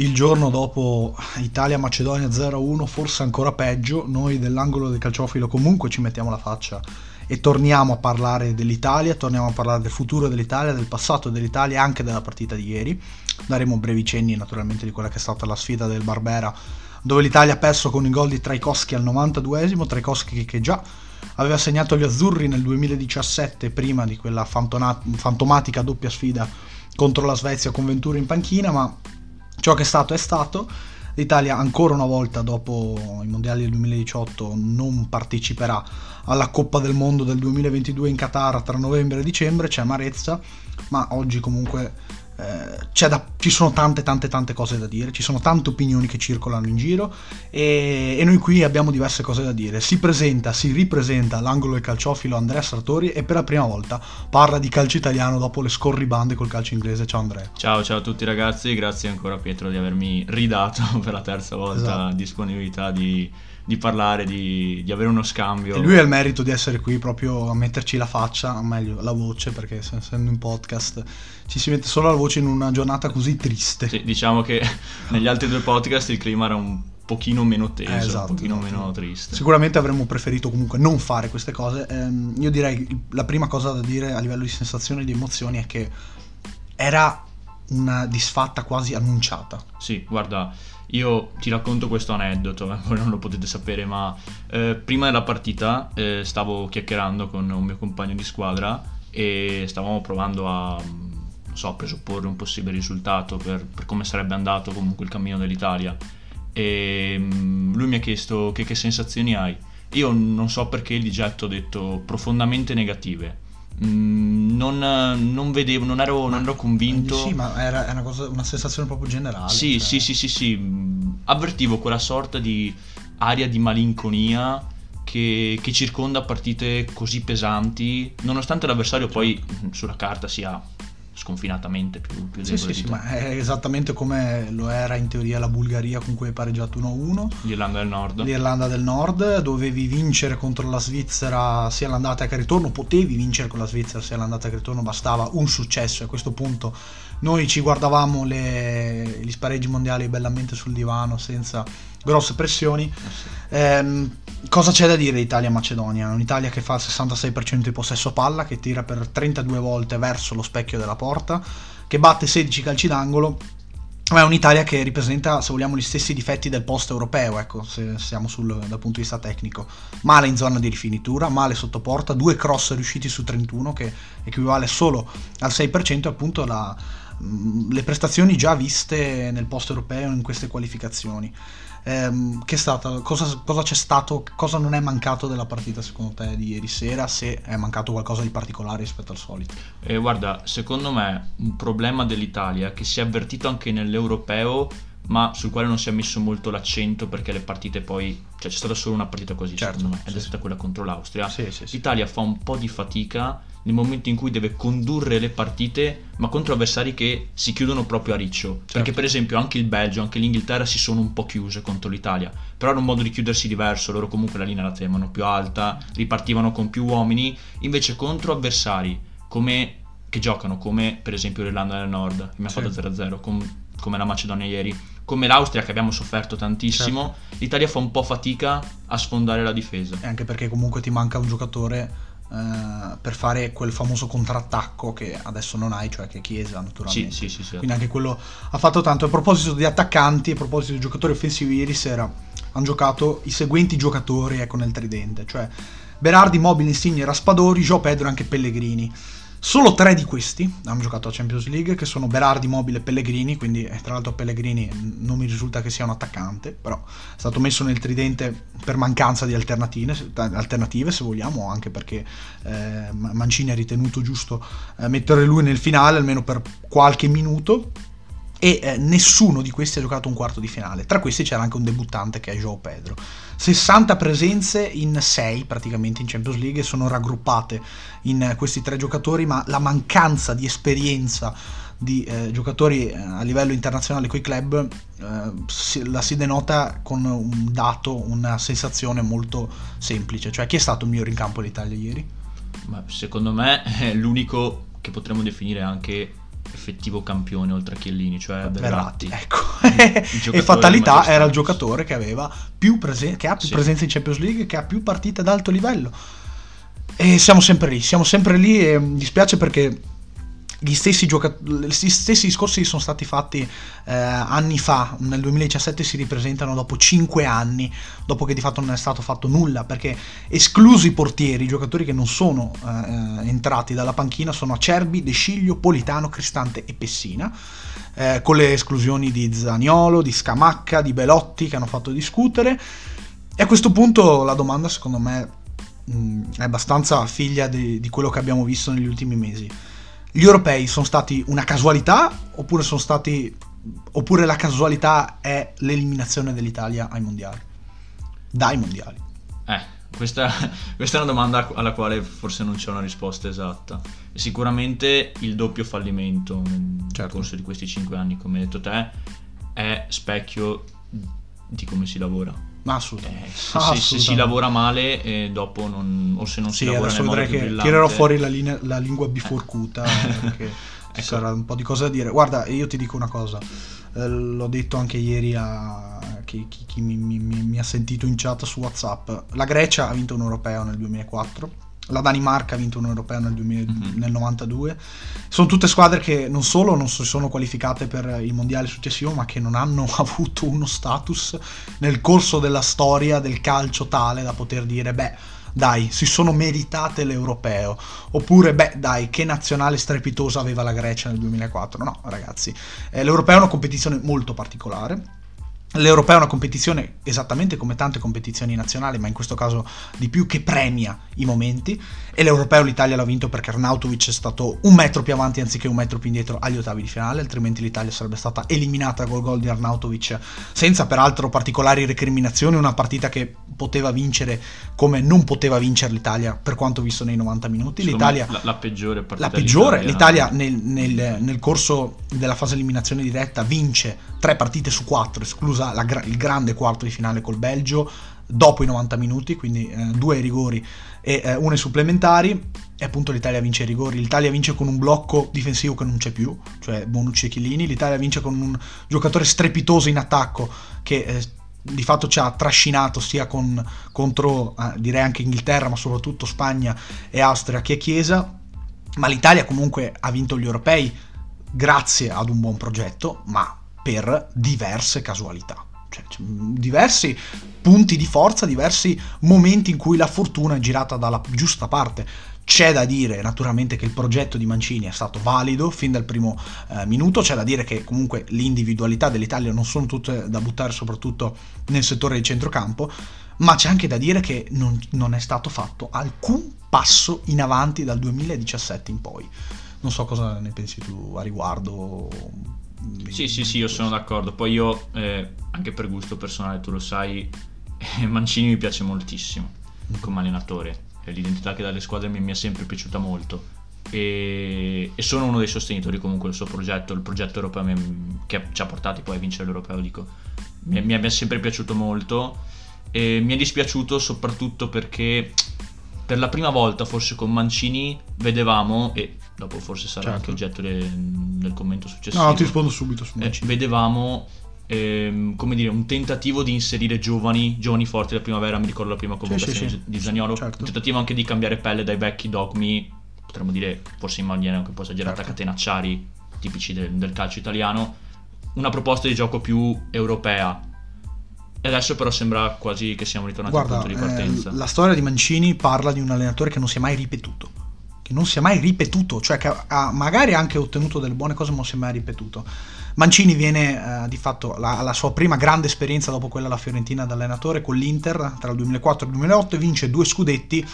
il giorno dopo Italia-Macedonia 0-1, forse ancora peggio, noi dell'angolo del calciofilo comunque ci mettiamo la faccia e torniamo a parlare dell'Italia, torniamo a parlare del futuro dell'Italia, del passato dell'Italia e anche della partita di ieri. Daremo brevi cenni naturalmente di quella che è stata la sfida del Barbera, dove l'Italia ha perso con i gol di Traikowski al 92esimo, Traikowski che già aveva segnato gli azzurri nel 2017 prima di quella fantomatica doppia sfida contro la Svezia con Ventura in panchina, ma ciò che è stato è stato. L'Italia ancora una volta dopo i mondiali del 2018 non parteciperà alla Coppa del Mondo del 2022 in Qatar tra novembre e dicembre, c'è amarezza, ma oggi comunque eh, da, ci sono tante tante tante cose da dire, ci sono tante opinioni che circolano in giro e, e, noi qui abbiamo diverse cose da dire. Si presenta, si ripresenta l'angolo del calciofilo Andrea Sartori e per la prima volta parla di calcio italiano dopo le scorribande col calcio inglese. Ciao Andrea. Ciao ciao a tutti ragazzi, grazie ancora Pietro di avermi ridato per la terza volta esatto. disponibilità di di parlare, di, di, avere uno scambio. E lui ha il merito di essere qui proprio a metterci la faccia, o meglio la voce, perché essendo in podcast ci si mette solo la voce in una giornata così triste. Sì, diciamo che negli altri due podcast il clima era un pochino meno teso, eh, esatto, un pochino esatto. meno triste. Sicuramente avremmo preferito comunque non fare queste cose. Ehm, io direi la prima cosa da dire a livello di sensazioni e di emozioni è che era una disfatta quasi annunciata. Sì, guarda, io ti racconto questo aneddoto, voi non lo potete sapere, ma eh, prima della partita eh, stavo chiacchierando con un mio compagno di squadra e stavamo provando a, so, presupporre un possibile risultato per, per, come sarebbe andato comunque il cammino dell'Italia. E mm, lui mi ha chiesto che, che sensazioni hai. Io non so perché di getto ho detto profondamente negative Mm, non, non, vedevo, non ero, non ero convinto. Sì, ma era una, cosa, una sensazione proprio generale. Sì, cioè... sì, sì, sì, sì, mm, Avvertivo quella sorta di aria di malinconia che, che circonda partite così pesanti, nonostante l'avversario poi mm, sulla carta sia sconfinatamente più, più sì, sì, sì, ma è esattamente come lo era in teoria la Bulgaria con cui hai pareggiato 1-1 l'Irlanda del Nord. l'Irlanda del Nord dovevi vincere contro la Svizzera sia l'andata che il ritorno potevi vincere con la Svizzera sia l'andata che il ritorno bastava un successo e a questo punto noi ci guardavamo le, gli spareggi mondiali bellamente sul divano senza grosse pressioni. Eh, cosa c'è da dire Italia-Macedonia? Un'Italia che fa il 66% di possesso palla, che tira per 32 volte verso lo specchio della porta, che batte 16 calci d'angolo, ma è un'Italia che ripresenta, se vogliamo, gli stessi difetti del post europeo, ecco, se siamo sul, dal punto di vista tecnico. Male in zona di rifinitura, male sotto porta, due cross riusciti su 31, che equivale solo al 6%, appunto la, le prestazioni già viste nel post europeo in queste qualificazioni ehm, che è stata, cosa, cosa, c'è stato, cosa non è mancato della partita secondo te di ieri sera, se è mancato qualcosa di particolare rispetto al solito? Eh, guarda, secondo me un problema dell'Italia che si è avvertito anche nell'europeo ma sul quale non si è messo molto l'accento perché le partite poi cioè c'è stata solo una partita così certo, secondo me ed sì. è stata quella contro l'Austria sì, sì, l'Italia fa un po' di fatica nel momento in cui deve condurre le partite, ma contro avversari che si chiudono proprio a riccio. Certo. Perché, per esempio, anche il Belgio, anche l'Inghilterra si sono un po' chiuse contro l'Italia. Però hanno un modo di chiudersi diverso. Loro comunque la linea la tenevano più alta, ripartivano con più uomini. Invece, contro avversari come, che giocano come, per esempio, l'Irlanda del Nord, che mi ha sì. fatto 0-0, com, come la Macedonia ieri, come l'Austria, che abbiamo sofferto tantissimo, certo. l'Italia fa un po' fatica a sfondare la difesa. E anche perché comunque ti manca un giocatore Uh, per fare quel famoso contrattacco che adesso non hai, cioè che Chiesa naturalmente. Sì, sì, sì, sì. Quindi anche quello ha fatto tanto. A proposito di attaccanti, a proposito di giocatori offensivi, ieri sera hanno giocato i seguenti giocatori ecco, nel tridente, cioè Berardi, Mobile, Insigne, Raspadori, Gio Pedro e anche Pellegrini. Solo tre di questi hanno giocato a Champions League, che sono Berardi, Mobile e Pellegrini, quindi eh, tra l'altro Pellegrini non mi risulta che sia un attaccante, però è stato messo nel tridente per mancanza di alternative, alternative se vogliamo, anche perché eh, Mancini ha ritenuto giusto eh, mettere lui nel finale, almeno per qualche minuto, e eh, nessuno di questi ha giocato un quarto di finale. Tra questi c'era anche un debuttante che è Joao Pedro. 60 presenze in 6 praticamente in Champions League sono raggruppate in questi tre giocatori, ma la mancanza di esperienza di eh, giocatori eh, a livello internazionale con i club eh, si, la si denota con un dato, una sensazione molto semplice, cioè chi è stato il migliore in campo d'Italia ieri? Ma secondo me è l'unico che potremmo definire anche effettivo campione oltre a Chiellini, cioè Verratti. Ecco. e fatalità era il giocatore che, aveva più presen- che ha più sì. presenza in Champions League, che ha più partite ad alto livello. E siamo sempre lì, siamo sempre lì e mi dispiace perché gli stessi, gioca- gli stessi discorsi sono stati fatti eh, anni fa, nel 2017 si ripresentano dopo 5 anni, dopo che di fatto non è stato fatto nulla, perché esclusi i portieri, i giocatori che non sono eh, entrati dalla panchina sono Acerbi, De Sciglio, Politano, Cristante e Pessina, eh, con le esclusioni di Zaniolo, di Scamacca, di Belotti che hanno fatto discutere. E a questo punto la domanda secondo me mh, è abbastanza figlia di, di quello che abbiamo visto negli ultimi mesi gli europei sono stati una casualità oppure sono stati oppure la casualità è l'eliminazione dell'Italia ai mondiali? Dai mondiali. Eh, questa, questa, è una domanda alla quale forse non c'è una risposta esatta. Sicuramente il doppio fallimento nel certo. corso di questi cinque anni, come hai detto te, è specchio di come si lavora assolutamente. Eh, se, assolutamente. se, si lavora male, eh, dopo non, o se non sì, si lavora nel modo che brillante... tirerò fuori la, linea, la lingua biforcuta perché ecco. sarà un po' di cose da dire. Guarda, io ti dico una cosa. Eh, l'ho detto anche ieri a chi, chi, chi mi, mi, mi, ha sentito in chat su WhatsApp. La Grecia ha vinto un europeo nel 2004 la Danimarca ha vinto un europeo nel, 2000, mm-hmm. nel 92. Sono tutte squadre che non solo non si sono qualificate per il mondiale successivo, ma che non hanno avuto uno status nel corso della storia del calcio tale da poter dire, beh, dai, si sono meritate l'europeo. Oppure, beh, dai, che nazionale strepitosa aveva la Grecia nel 2004. No, ragazzi, eh, l'europeo è una competizione molto particolare L'Europeo è una competizione esattamente come tante competizioni nazionali, ma in questo caso di più che premia i momenti. E l'Europeo l'Italia l'ha vinto perché Arnautovic è stato un metro più avanti anziché un metro più indietro agli ottavi di finale, altrimenti l'Italia sarebbe stata eliminata col gol di Arnautovic, senza peraltro particolari recriminazioni. Una partita che poteva vincere come non poteva vincere l'Italia per quanto visto nei 90 minuti. L'Italia, la, la, peggiore partita. La peggiore. L'Italia nel, nel, nel corso della fase eliminazione diretta vince tre partite su quattro, conclusa la, il grande quarto di finale col Belgio dopo i 90 minuti, quindi eh, due rigori e eh, uno ai supplementari. E appunto l'Italia vince ai rigori. L'Italia vince con un blocco difensivo che non c'è più, cioè Bonucci e Chilini. L'Italia vince con un giocatore strepitoso in attacco che eh, di fatto ci ha trascinato sia con, contro, eh, direi anche Inghilterra, ma soprattutto Spagna e Austria che Chiesa. Ma l'Italia comunque ha vinto gli europei grazie ad un buon progetto, ma per diverse casualità. Cioè, diversi punti di forza, diversi momenti in cui la fortuna è girata dalla giusta parte. C'è da dire naturalmente che il progetto di Mancini è stato valido fin dal primo eh, minuto, c'è da dire che comunque le individualità dell'Italia non sono tutte da buttare soprattutto nel settore del centrocampo, ma c'è anche da dire che non, non è stato fatto alcun passo in avanti dal 2017 in poi. Non so cosa ne pensi tu a riguardo, sì, sì, sì, io sono d'accordo. Poi io, eh, anche per gusto personale, tu lo sai, eh, Mancini mi piace moltissimo come allenatore. L'identità che dà alle squadre mi, mi è sempre piaciuta molto. E, e, sono uno dei sostenitori comunque del suo progetto, il progetto europeo mi, che ci ha portati poi a vincere l'europeo, dico. Mi, mi è sempre piaciuto molto e mi è dispiaciuto soprattutto perché per la prima volta forse con Mancini vedevamo, e dopo forse sarà certo. anche oggetto de, del commento successivo. No, ti rispondo subito su eh, vedevamo ehm, come dire, un tentativo di inserire giovani, giovani forti della primavera, mi ricordo la prima convocazione sì, sì, sì. di Zagnolo, certo. un tentativo anche di cambiare pelle dai vecchi dogmi, potremmo dire forse in maniera anche un po' esagerata, certo. catenacciari tipici del, del calcio italiano, una proposta di gioco più europea, e adesso però sembra quasi che siamo ritornati Guarda, al punto di partenza. Eh, la storia di Mancini parla di un allenatore che non si è mai ripetuto che non si è mai ripetuto, cioè che ha magari anche ottenuto delle buone cose, ma non si è mai ripetuto. Mancini viene eh, di fatto alla sua prima grande esperienza dopo quella alla Fiorentina da allenatore con l'Inter tra il 2004 e il 2008 e vince due scudetti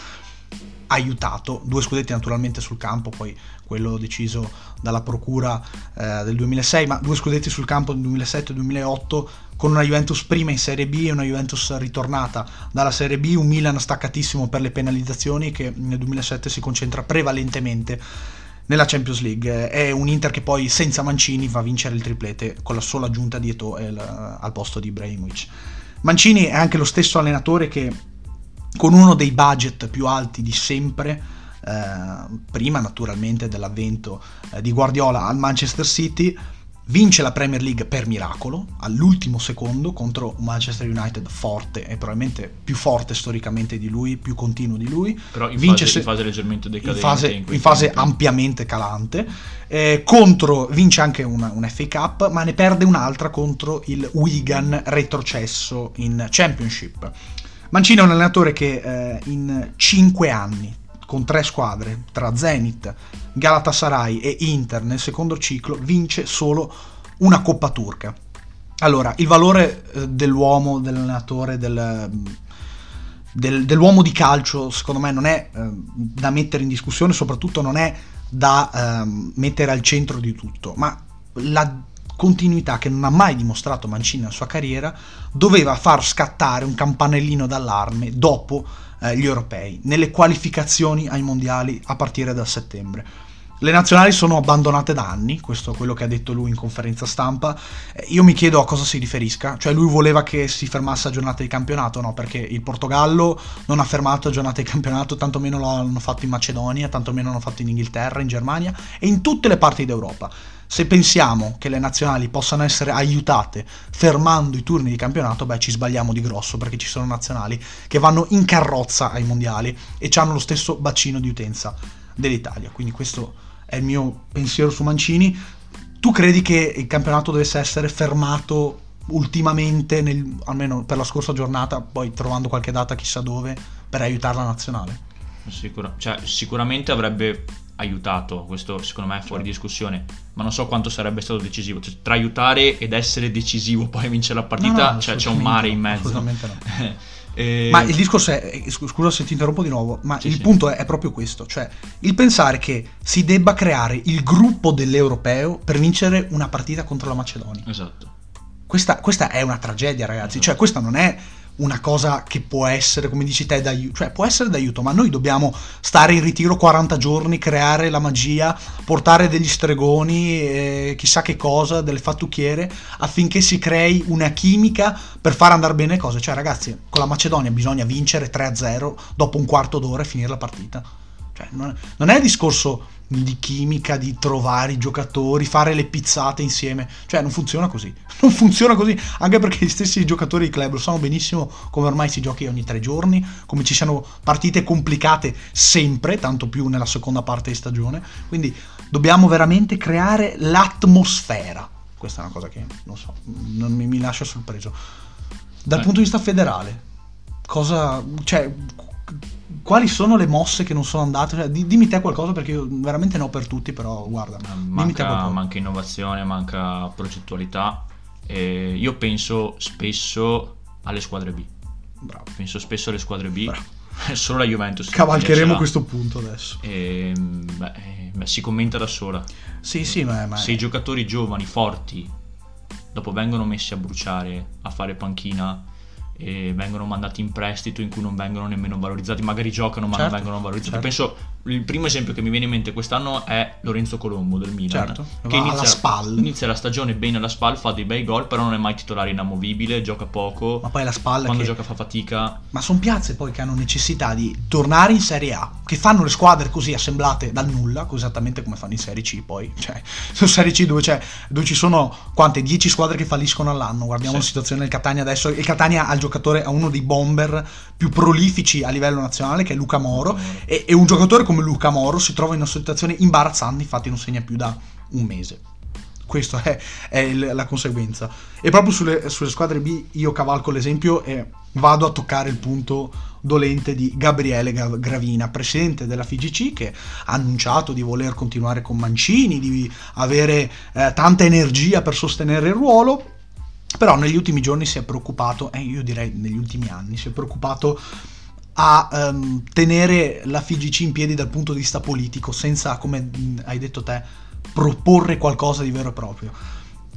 aiutato, due scudetti naturalmente sul campo, poi quello deciso dalla procura eh, del 2006, ma due scudetti sul campo nel 2007 e 2008 con una Juventus prima in Serie B e una Juventus ritornata dalla Serie B, un Milan staccatissimo per le penalizzazioni che nel 2007 si concentra prevalentemente nella Champions League. È un Inter che poi senza Mancini va a vincere il triplete con la sola aggiunta di Eto'o al posto di Ibrahimovic. Mancini è anche lo stesso allenatore che con uno dei budget più alti di sempre eh, prima naturalmente dell'avvento eh, di Guardiola al Manchester City, vince la Premier League per miracolo all'ultimo secondo contro un Manchester United forte e probabilmente più forte storicamente di lui, più continuo di lui. Però in, vince fase, se- in fase leggermente decadente. in fase, in in fase ampiamente calante. Eh, contro vince anche una- un FA Cup, ma ne perde un'altra contro il Wigan retrocesso in Championship. Mancini è un allenatore che eh, in 5 anni, con tre squadre, tra Zenit, Galatasaray e Inter nel secondo ciclo, vince solo una Coppa Turca. Allora, il valore eh, dell'uomo, dell'allenatore, del, del- dell'uomo di calcio, secondo me, non è eh, da mettere in discussione, soprattutto non è da ehm, mettere al centro di tutto, ma la continuità che non ha mai dimostrato Mancini nella sua carriera doveva far scattare un campanellino d'allarme dopo eh, gli europei, nelle qualificazioni ai mondiali a partire da settembre. Le nazionali sono abbandonate da anni, questo è quello che ha detto lui in conferenza stampa. Eh, Io mi chiedo a cosa si riferisca, cioè lui voleva che si fermasse a giornata di campionato, no? Perché il Portogallo non ha fermato a giornata di campionato, tantomeno hanno fatto in Macedonia, tantomeno l'hanno fatto in Inghilterra, in Germania e in tutte le parti d'Europa. Se pensiamo che le nazionali possano essere aiutate fermando i turni di campionato, beh ci sbagliamo di grosso perché ci sono nazionali che vanno in carrozza ai mondiali e hanno lo stesso bacino di utenza dell'Italia. Quindi questo è il mio pensiero su Mancini. Tu credi che il campionato dovesse essere fermato ultimamente, nel- almeno per la scorsa giornata, poi trovando qualche data chissà dove, per aiutare la nazionale? Sicura- cioè, sicuramente avrebbe aiutato, questo secondo me è fuori Certo. discussione, ma non so quanto sarebbe stato decisivo. Cioè, tra aiutare ed essere decisivo poi vincere la partita, No, no, cioè, c'è un mare in mezzo. assolutamente no. Eh, Ma il discorso è, eh, scu- scusa se ti interrompo di nuovo, ma Sì, il sì. punto è, è proprio questo, cioè il pensare che si debba creare il gruppo dell'europeo per vincere una partita contro la Macedonia. Esatto. Questa, questa è una tragedia, ragazzi. Cioè, questa non è una cosa che può essere, come dici te, d'aiuto. Cioè, può essere d'aiuto, ma noi dobbiamo stare in ritiro 40 giorni, creare la magia, portare degli stregoni, eh, chissà che cosa, delle fattucchiere, affinché si crei una chimica per far andare bene le cose. Cioè, ragazzi, con la Macedonia bisogna vincere 3-0 dopo un quarto d'ora e finire la partita. Cioè, non, non è il discorso di chimica, di trovare i giocatori, fare le pizzate insieme. Cioè, non funziona così. Non funziona così, anche perché gli stessi giocatori di club lo sanno benissimo come ormai si giochi ogni tre giorni, come ci siano partite complicate sempre, tanto più nella seconda parte di stagione. Quindi dobbiamo veramente creare l'atmosfera. Questa è una cosa che, non so, non mi, mi lascia sorpreso. Dal Eh. punto di vista federale, cosa... Cioè, quali sono le mosse che non sono andate? Cioè, di- dimmi te qualcosa perché io veramente ne ho per tutti, però guarda, Manca, manca innovazione, manca progettualità. E io penso spesso alle squadre B. Bravo. Penso spesso alle squadre B. Bravo. Solo la Juventus. Cavalcheremo questo punto adesso. E, beh, eh, beh, si commenta da sola. Sì, sì, ma, ma Se i giocatori giovani, forti, dopo vengono messi a bruciare, a fare panchina vengono mandati in prestito in cui non vengono nemmeno valorizzati, magari giocano ma Certo, non vengono valorizzati. certo. Penso il primo esempio che mi viene in mente quest'anno è Lorenzo Colombo del Milan, Certo, che inizia, SPAL. inizia la stagione bene alla SPAL, fa dei bei gol, però non è mai titolare inamovibile, gioca poco, ma poi la spalla quando che... gioca fa fatica. Ma sono piazze poi che hanno necessità di tornare in Serie A, che fanno le squadre così assemblate dal nulla, esattamente come fanno in Serie C poi. Cioè, su Serie C dove, dove ci sono quante? 10 squadre che falliscono all'anno. Guardiamo Sì. la situazione del Catania adesso. Il Catania ha il giocatore, ha uno dei bomber più prolifici a livello nazionale, che è Luca Moro. E, e un giocatore come Luca Moro si trova in una situazione imbarazzante, infatti non segna più da un mese. Questa è, è la conseguenza. E proprio sulle, sulle squadre B io cavalco l'esempio e vado a toccare il punto dolente di Gabriele Ga- Gravina, presidente della FIGC, che ha annunciato di voler continuare con Mancini, di avere eh, tanta energia per sostenere il ruolo. Però negli ultimi giorni si è preoccupato, e io direi negli ultimi anni, si è preoccupato a ehm, tenere la FIGC in piedi dal punto di vista politico, senza, come hai detto te, proporre qualcosa di vero e proprio.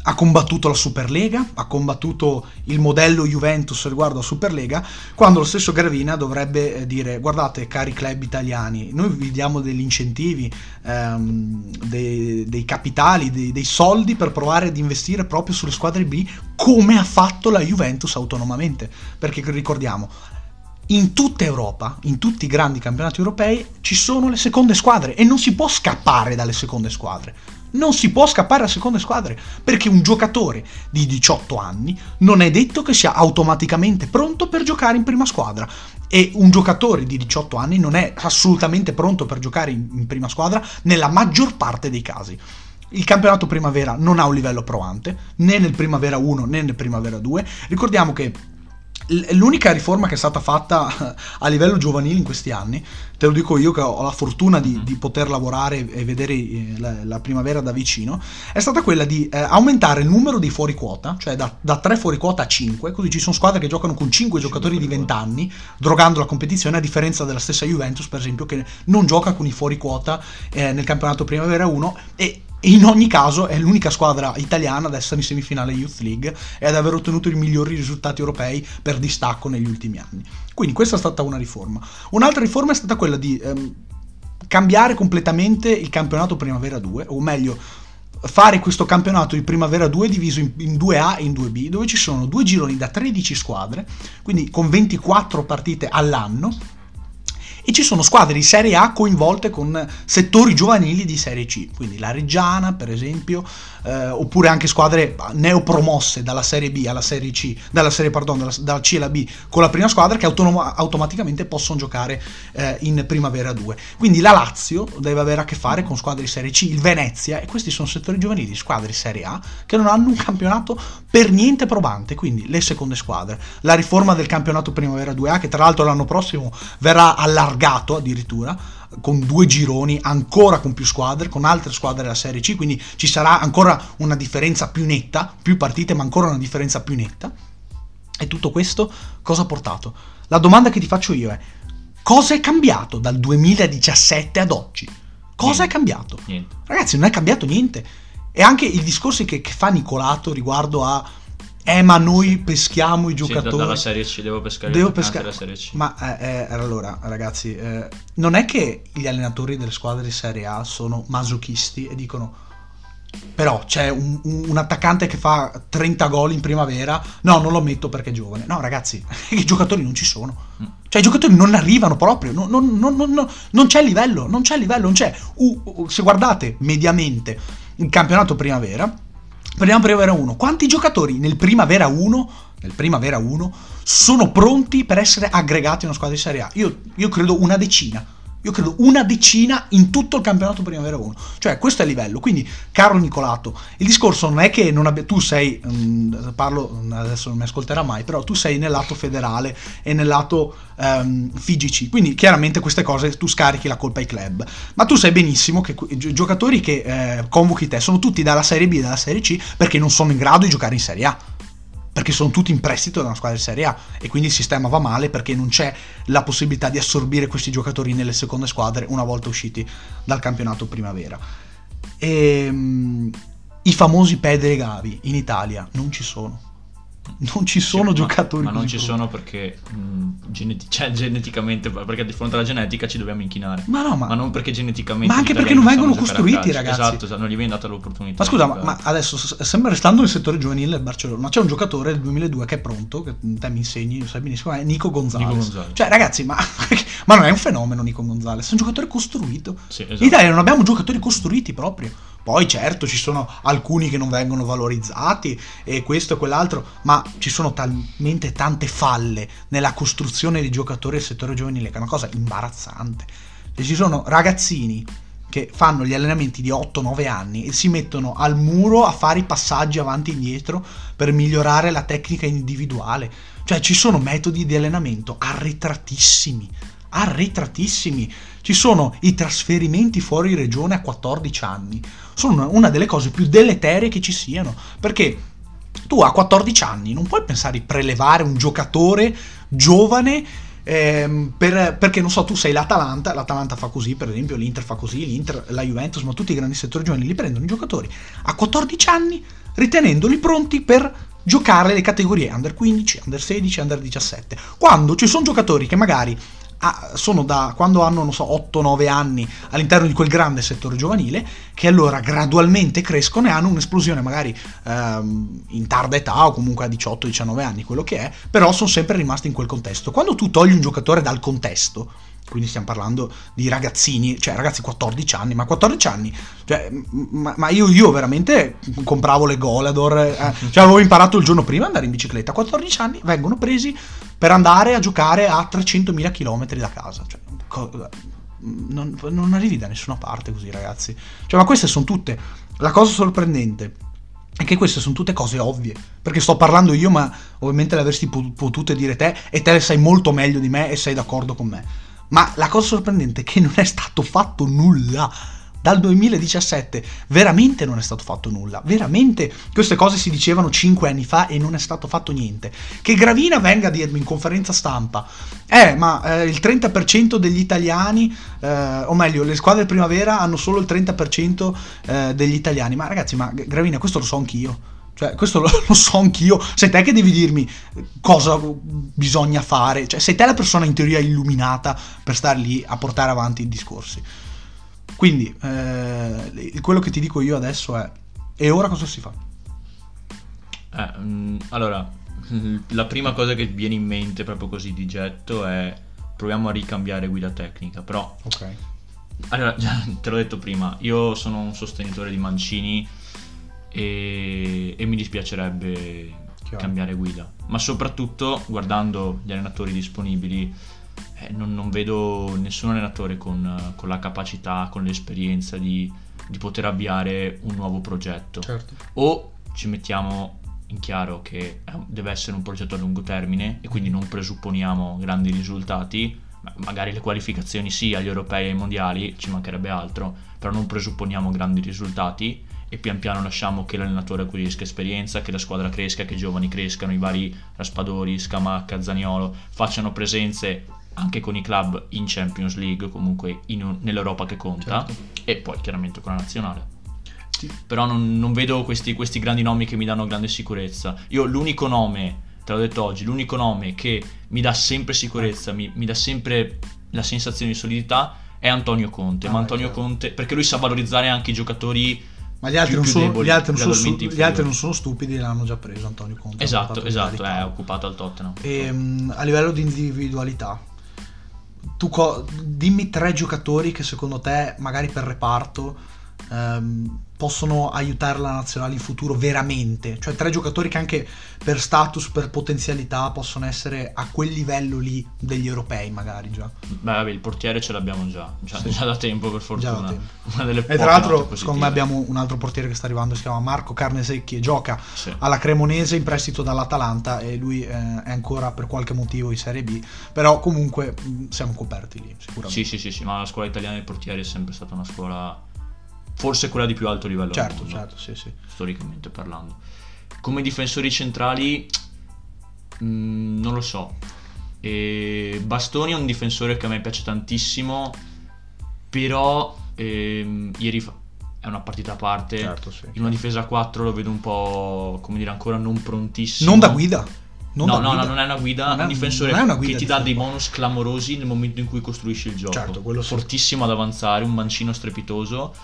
Ha combattuto la Superlega, ha combattuto il modello Juventus riguardo a Superlega, quando lo stesso Gravina dovrebbe eh, dire guardate cari club italiani, noi vi diamo degli incentivi, ehm, dei, dei capitali, dei, dei soldi per provare ad investire proprio sulle squadre B come ha fatto la Juventus autonomamente, perché ricordiamo, in tutta Europa, in tutti i grandi campionati europei, ci sono le seconde squadre e non si può scappare dalle seconde squadre. Non si può scappare dalle seconde squadre perché un giocatore di 18 anni non è detto che sia automaticamente pronto per giocare in prima squadra e un giocatore di 18 anni non è assolutamente pronto per giocare in, prima squadra nella maggior parte dei casi. Il campionato primavera non ha un livello provante, né nel primavera 1 né nel primavera 2. Ricordiamo che L'unica riforma che è stata fatta a livello giovanile in questi anni, te lo dico io che ho la fortuna di, mm-hmm. di poter lavorare e vedere eh, la, la, primavera da vicino, è stata quella di eh, aumentare il numero di fuori quota, cioè da, da 3 fuori quota a 5, così ci sono squadre che giocano con 5 giocatori di 20 anni, drogando la competizione, a differenza della stessa Juventus, per esempio, che non gioca con i fuori quota eh, nel campionato primavera 1 e in ogni caso è l'unica squadra italiana ad essere in semifinale Youth League e ad aver ottenuto i migliori risultati europei per distacco negli ultimi anni. Quindi questa è stata una riforma. Un'altra riforma è stata quella di ehm, cambiare completamente il campionato Primavera 2, o meglio fare questo campionato di Primavera 2 diviso in, in 2A e in 2B, dove ci sono due gironi da 13 squadre, quindi con 24 partite all'anno e ci sono squadre di Serie A coinvolte con settori giovanili di Serie C, quindi la Reggiana per esempio, eh, oppure anche squadre neopromosse dalla Serie B alla Serie C, dalla Serie pardon, dalla, dalla C alla B con la prima squadra che autonom- automaticamente possono giocare eh, in Primavera 2. Quindi la Lazio deve avere a che fare con squadre di Serie C, il Venezia e questi sono settori giovanili di squadre di Serie A che non hanno un campionato per niente probante, quindi le seconde squadre. La riforma del campionato Primavera 2A che tra l'altro l'anno prossimo verrà allargata allargato addirittura con due gironi, ancora con più squadre, con altre squadre della Serie C, quindi ci sarà ancora una differenza più netta, più partite, ma ancora una differenza più netta. E tutto questo cosa ha portato? La domanda che ti faccio io è: cosa è cambiato dal 2017 ad oggi? Cosa niente. è cambiato? Niente. Ragazzi, non è cambiato niente. E anche i discorsi che, che fa Nicolato riguardo a eh, ma noi peschiamo i giocatori. Sì, dalla Serie C, devo pescare devo pescare la Serie C. Ma eh, eh, allora, ragazzi, eh, non è che gli allenatori delle squadre di Serie A sono masochisti e dicono. Però c'è un, un, attaccante che fa 30 gol in primavera. No, non lo metto perché è giovane. No, ragazzi, i giocatori non ci sono. Mm. Cioè, i giocatori non arrivano proprio. Non, non, non, non c'è livello. Non c'è livello. Non c'è. Uh, uh, se guardate mediamente il campionato primavera Prendiamo Primavera 1. Quanti giocatori nel Primavera 1, nel Primavera 1 sono pronti per essere aggregati a una squadra di Serie A? Io, io credo una decina io credo una decina in tutto il campionato Primavera 1. Cioè, questo è il livello. Quindi, caro Nicolato, il discorso non è che non abbia, tu sei, mh, mm, parlo, adesso non mi ascolterà mai, però tu sei nel lato federale e nel lato um, FIGC. Quindi, chiaramente, queste cose tu scarichi la colpa ai club. Ma tu sai benissimo che i giocatori che eh, convochi te sono tutti dalla Serie B e dalla Serie C perché non sono in grado di giocare in Serie A perché sono tutti in prestito da una squadra di Serie A e quindi il sistema va male perché non c'è la possibilità di assorbire questi giocatori nelle seconde squadre una volta usciti dal campionato primavera. E, um, I famosi Pedri e Gavi in Italia non ci sono non ci sono sì, giocatori ma, ma non ci sono perché mh, geneti- cioè, geneticamente perché di fronte alla genetica ci dobbiamo inchinare. Ma no ma, ma non perché geneticamente ma anche perché non vengono costruiti ragazzi. Esatto, esatto, non gli viene data l'opportunità ma scusa ma, ma, adesso sempre restando nel settore giovanile del Barcellona c'è un giocatore del 2002 che è pronto che te mi insegni lo sai benissimo è Nico Gonzalez, Nico Gonzalez. cioè ragazzi ma, ma, non è un fenomeno Nico Gonzalez è un giocatore costruito. Sì, esatto. in Italia non abbiamo giocatori costruiti proprio poi certo ci sono alcuni che non vengono valorizzati e questo e quell'altro, ma ci sono talmente tante falle nella costruzione di giocatori del settore giovanile che è una cosa imbarazzante. E ci sono ragazzini che fanno gli allenamenti di 8-9 anni e si mettono al muro a fare i passaggi avanti e indietro per migliorare la tecnica individuale. Cioè ci sono metodi di allenamento arretratissimi, arretratissimi. Ci sono i trasferimenti fuori regione a 14 anni. Sono una delle cose più deleterie che ci siano. Perché tu a 14 anni non puoi pensare di prelevare un giocatore giovane ehm, per, perché non so, tu sei l'Atalanta, l'Atalanta fa così, per esempio, l'Inter fa così, l'Inter, la Juventus, ma tutti i grandi settori giovanili li prendono i giocatori a 14 anni ritenendoli pronti per giocare le categorie under 15, under 16, under 17. Quando ci sono giocatori che magari ah, sono da quando hanno, non so, 8-9 anni all'interno di quel grande settore giovanile, che allora gradualmente crescono e hanno un'esplosione magari ehm, in tarda età o comunque a 18-19 anni, quello che è, però sono sempre rimasti in quel contesto. Quando tu togli un giocatore dal contesto, quindi stiamo parlando di ragazzini, cioè ragazzi 14 anni, ma 14 anni, cioè, ma, ma io, io, veramente compravo le Golador, eh, cioè avevo imparato il giorno prima ad andare in bicicletta, 14 anni vengono presi per andare a giocare a 300.000 km da casa, cioè, co- non, non arrivi da nessuna parte così ragazzi, cioè ma queste sono tutte, la cosa sorprendente è che queste sono tutte cose ovvie, perché sto parlando io, ma ovviamente le avresti potute dire te e te le sai molto meglio di me e sei d'accordo con me. Ma la cosa sorprendente è che non è stato fatto nulla. Dal 2017 veramente non è stato fatto nulla, veramente queste cose si dicevano 5 anni fa e non è stato fatto niente. Che Gravina venga a dirmi in conferenza stampa, eh ma eh, il 30% degli italiani, eh, o meglio le squadre primavera hanno solo il 30% eh, degli italiani, ma ragazzi ma Gravina questo lo so anch'io cioè, questo lo, lo, so anch'io. Sei te che devi dirmi cosa bisogna fare. Cioè, sei te la persona in teoria illuminata per stare lì a portare avanti i discorsi. Quindi, eh, quello che ti dico io adesso è: e ora cosa si fa? Eh, mm, allora, la prima cosa che viene in mente proprio così di getto è proviamo a ricambiare guida tecnica, però... Ok. Allora, te l'ho detto prima, io sono un sostenitore di Mancini e, e mi dispiacerebbe Chiaro. cambiare guida. Ma soprattutto guardando gli allenatori disponibili, eh, non, non, vedo nessun allenatore con, con, la capacità, con l'esperienza di, di, poter avviare un nuovo progetto. Certo. O ci mettiamo in chiaro che deve essere un progetto a lungo termine e quindi non presupponiamo grandi risultati, magari le qualificazioni sì agli europei e ai mondiali, ci mancherebbe altro, però non presupponiamo grandi risultati e pian piano lasciamo che l'allenatore acquisisca esperienza, che la squadra cresca, che i giovani crescano, i vari Raspadori, Scamacca, Zaniolo facciano presenze anche con i club in Champions League, comunque in, nell'Europa che conta, certo. e poi chiaramente con la nazionale. Sì. Però non, non vedo questi, questi, grandi nomi che mi danno grande sicurezza. Io l'unico nome, te l'ho detto oggi, l'unico nome che mi dà sempre sicurezza, mi, mi dà sempre la sensazione di solidità è Antonio Conte. Ah, ma Antonio certo. Conte, perché lui sa valorizzare anche i giocatori ma gli altri, più, non, sono, gli altri, non, sono, gli altri non sono stupidi, l'hanno già preso Antonio Conte. Esatto, esatto, è occupato al Tottenham. E, um, a livello di individualità, tu co- dimmi tre giocatori che secondo te, magari per reparto, um, possono aiutare la nazionale in futuro veramente. Cioè tre giocatori che anche per status, per potenzialità possono essere a quel livello lì degli europei magari già. Beh, vabbè, il portiere ce l'abbiamo già, già, sì. già da tempo per fortuna. Tempo. e tra l'altro, secondo me abbiamo un altro portiere che sta arrivando, si chiama Marco Carnesecchi e gioca sì. alla Cremonese in prestito dall'Atalanta e lui eh, è ancora per qualche motivo in Serie B, però comunque siamo coperti lì, sicuramente. Sì, sì, sì, sì, ma la scuola italiana dei portieri è sempre stata una scuola forse quella di più alto livello. Certo, certo, sì, sì. Storicamente parlando. Come difensori centrali, mh, mm, non lo so. E Bastoni è un difensore che a me piace tantissimo, però ehm, ieri fa- è una partita a parte. Certo, sì, in una difesa a 4 lo vedo un po', come dire, ancora non prontissimo. Non da guida. Non no, no, no, non è una guida, non è un difensore è guida che ti dà dei bonus clamorosi nel momento in cui costruisci il gioco. Certo, quello sì. Fortissimo ad avanzare, un mancino strepitoso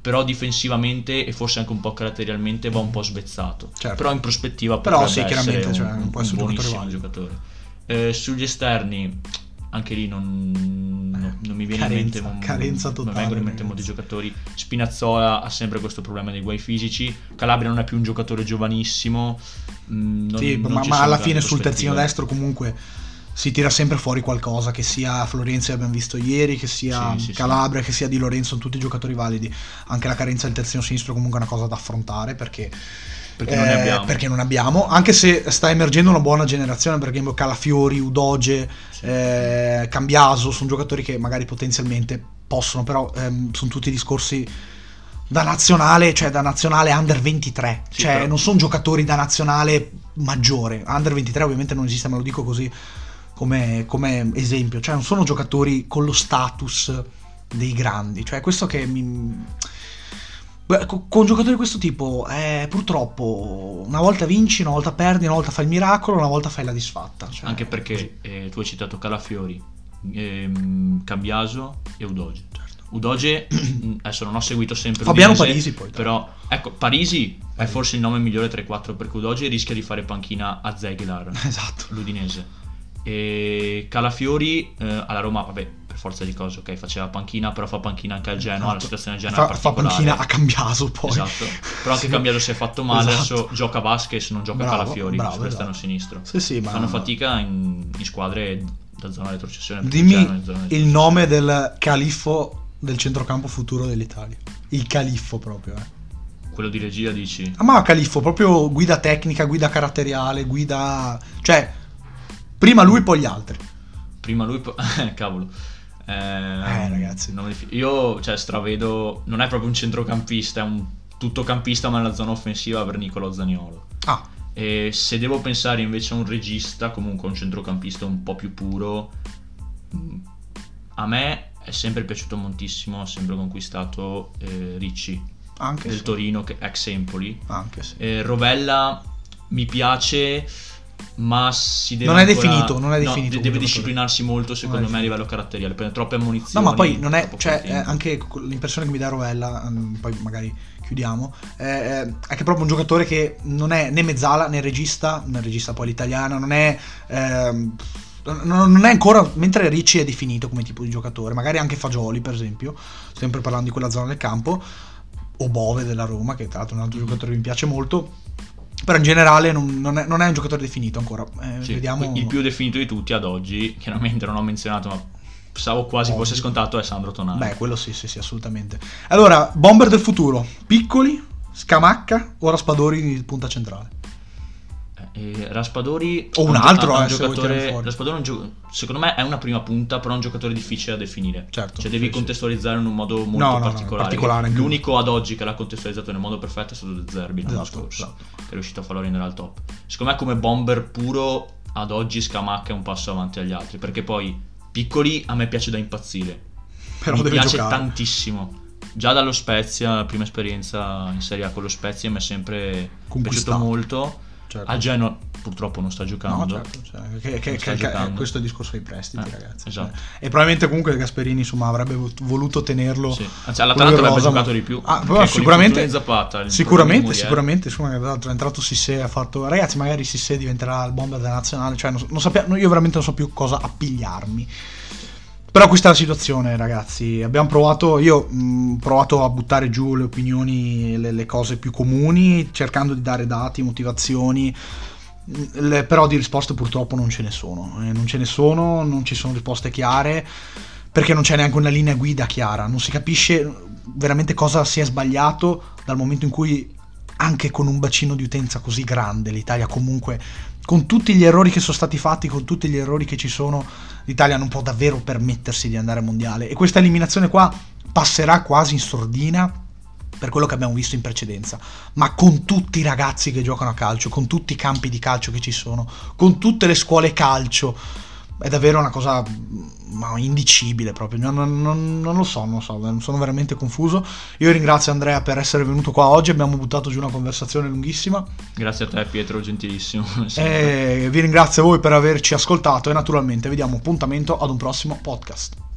però difensivamente e forse anche un po' caratterialmente va un po' svezzato. Certo. Però in prospettiva però sì, chiaramente un, cioè, un, un buonissimo giocatore. Eh, sugli esterni, anche lì non, non, non mi viene carenza, in mente carenza totale, non vengono in mente molti giocatori. Spinazzola ha sempre questo problema dei guai fisici. Calabria non è più un giocatore giovanissimo. Mm, non, sì, ma, ma alla fine sul terzino destro comunque si tira sempre fuori qualcosa, che sia Florenzi abbiamo visto ieri, che sia sì, sì, Calabria, sì. che sia Di Lorenzo, tutti giocatori validi. Anche la carenza del terzino sinistro è comunque una cosa da affrontare perché... Perché, eh, non abbiamo. perché, non abbiamo. anche se sta emergendo una buona generazione, perché Calafiori, Udoge, eh, Cambiaso, sono giocatori che magari potenzialmente possono, però ehm, sono tutti discorsi da nazionale, cioè da nazionale under 23, cioè però... non sono giocatori da nazionale maggiore, under 23 ovviamente non esiste, ma lo dico così come, come esempio, cioè non sono giocatori con lo status dei grandi, cioè questo che mi... Con giocatori di questo tipo, eh, purtroppo, una volta vinci, una volta perdi, una volta fai il miracolo, una volta fai la disfatta. Cioè, Anche perché eh, tu hai citato Calafiori. ehm, Cambiaso e Udoge. Certo. Udoge, adesso non ho seguito sempre Fabiano Udinese, Parisi poi. Però, ecco, Parisi è forse il nome migliore tra i quattro perché Udoge rischia di fare panchina a Zeglar, esatto. l'Udinese. E Calafiori eh, alla Roma, vabbè, per forza di cose, ok, faceva panchina, però fa panchina anche al Genoa, esatto. la situazione del Genoa fa, fa panchina a Cambiaso poi. Esatto, però anche sì. Cambiaso si è fatto male, esatto. adesso gioca Vasquez, non gioca bravo, Calafiori, bravo, esterno esatto. sinistro. Sì, sì, ma... Fanno fatica in, in squadre da zona retrocessione. Dimmi il nome del califfo del centrocampo futuro dell'Italia. Il califfo proprio, eh. Quello di regia dici? Ah, ma califfo, proprio guida tecnica, guida caratteriale, guida... Cioè, prima lui, poi gli altri. Prima lui, poi... cavolo. Eh, eh ragazzi. Io, cioè, stravedo... Non è proprio un centrocampista, è un tuttocampista, ma nella zona offensiva per Nicolo Zaniolo. Ah. E se devo pensare invece a un regista, comunque un centrocampista un po' più puro, a me è sempre piaciuto moltissimo, ha sempre conquistato eh, Ricci anche del sì. Torino, che ex Empoli. Anche sì. Eh, Rovella mi piace, ma si deve. Non è ancora... definito, non è definito. No, deve disciplinarsi molto, secondo me, a livello caratteriale. Prende troppe ammonizioni. No, ma poi non è. Cioè, è anche l'impressione che mi dà Rovella, mm, poi magari chiudiamo, è, è che è proprio un giocatore che non è né mezzala né regista, né regista poi l'italiana, non è. Ehm, non è ancora, mentre Ricci è definito come tipo di giocatore, magari anche Fagioli per esempio, sempre parlando di quella zona del campo, o Bove della Roma, che tra l'altro è un altro giocatore che mi piace molto. Però in generale non, non, è, non è, un giocatore definito ancora. Eh, sì, vediamo... Il più definito di tutti ad oggi, chiaramente non ho menzionato, ma pensavo quasi Ovvio. fosse scontato, è Sandro Tonali. Beh, quello sì, sì, sì, assolutamente. Allora, bomber del futuro, piccoli, Scamacca o Raspadori di punta centrale? E Raspadori o un altro un, un giocatore Raspadori un gio- secondo me è una prima punta però è un giocatore difficile da definire. Certo, cioè devi sì, contestualizzare sì. in un modo molto no, particolare, no, particolare. l'unico ad oggi che l'ha contestualizzato nel modo perfetto è stato De Zerbi l'anno esatto, scorso esatto. che è riuscito a farlo rendere al top. Secondo me come bomber puro ad oggi Scamacca è un passo avanti agli altri perché poi piccoli a me piace da impazzire. Però mi piace giocare. tantissimo. Già dallo Spezia, la prima esperienza in Serie A con lo Spezia mi è sempre piaciuto molto Certo. A Genoa purtroppo non sta giocando. No, certo, cioè, che, che, che, giocando. questo è il discorso dei prestiti, eh, ragazzi. Esatto. E probabilmente comunque Gasperini insomma, avrebbe voluto tenerlo. Sì. Anzi, all'Atalanta avrebbe giocato di più. Ah, però sicuramente, Zapata, sicuramente, sicuramente insomma, è entrato Sissé ha fatto ragazzi, magari Sissé diventerà il bomber della nazionale, cioè non, non sappiamo, io veramente non so più cosa appigliarmi. Però questa è la situazione, ragazzi. Abbiamo provato, io ho provato a buttare giù le opinioni, le, le, cose più comuni, cercando di dare dati, motivazioni. Le, però di risposte purtroppo non ce ne sono. Eh, non ce ne sono, non ci sono risposte chiare, perché non c'è neanche una linea guida chiara. Non si capisce veramente cosa si è sbagliato dal momento in cui anche con un bacino di utenza così grande l'Italia comunque con tutti gli errori che sono stati fatti, con tutti gli errori che ci sono, l'Italia non può davvero permettersi di andare mondiale. E questa eliminazione qua passerà quasi in sordina per quello che abbiamo visto in precedenza, ma con tutti i ragazzi che giocano a calcio, con tutti i campi di calcio che ci sono, con tutte le scuole calcio è davvero una cosa ma, indicibile proprio. Non, non, non, lo so, non lo so, sono veramente confuso. Io ringrazio Andrea per essere venuto qua oggi. Abbiamo buttato giù una conversazione lunghissima. Grazie a te, Pietro, gentilissimo. E vi ringrazio voi per averci ascoltato e naturalmente vi diamo appuntamento ad un prossimo podcast.